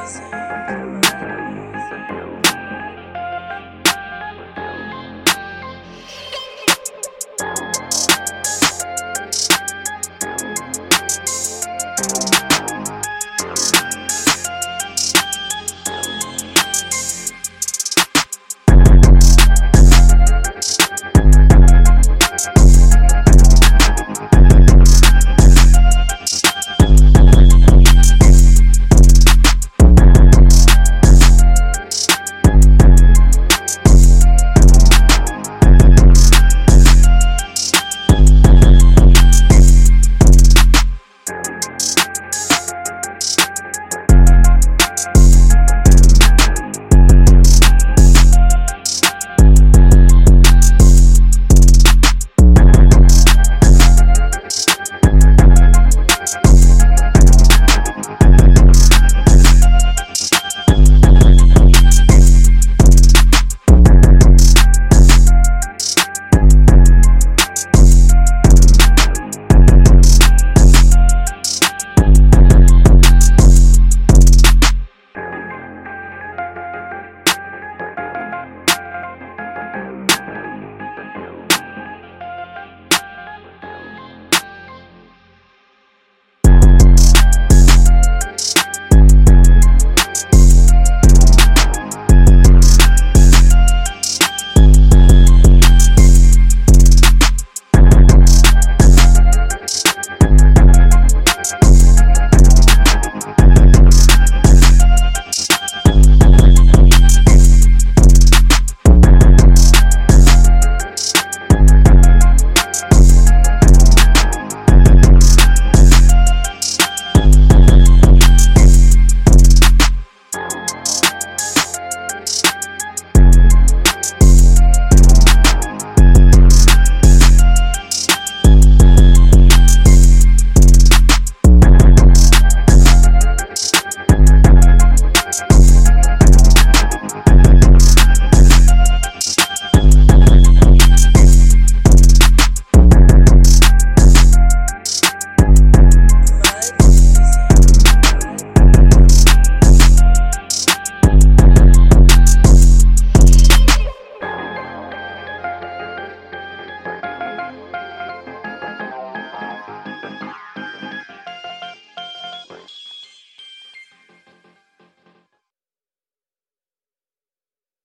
Music.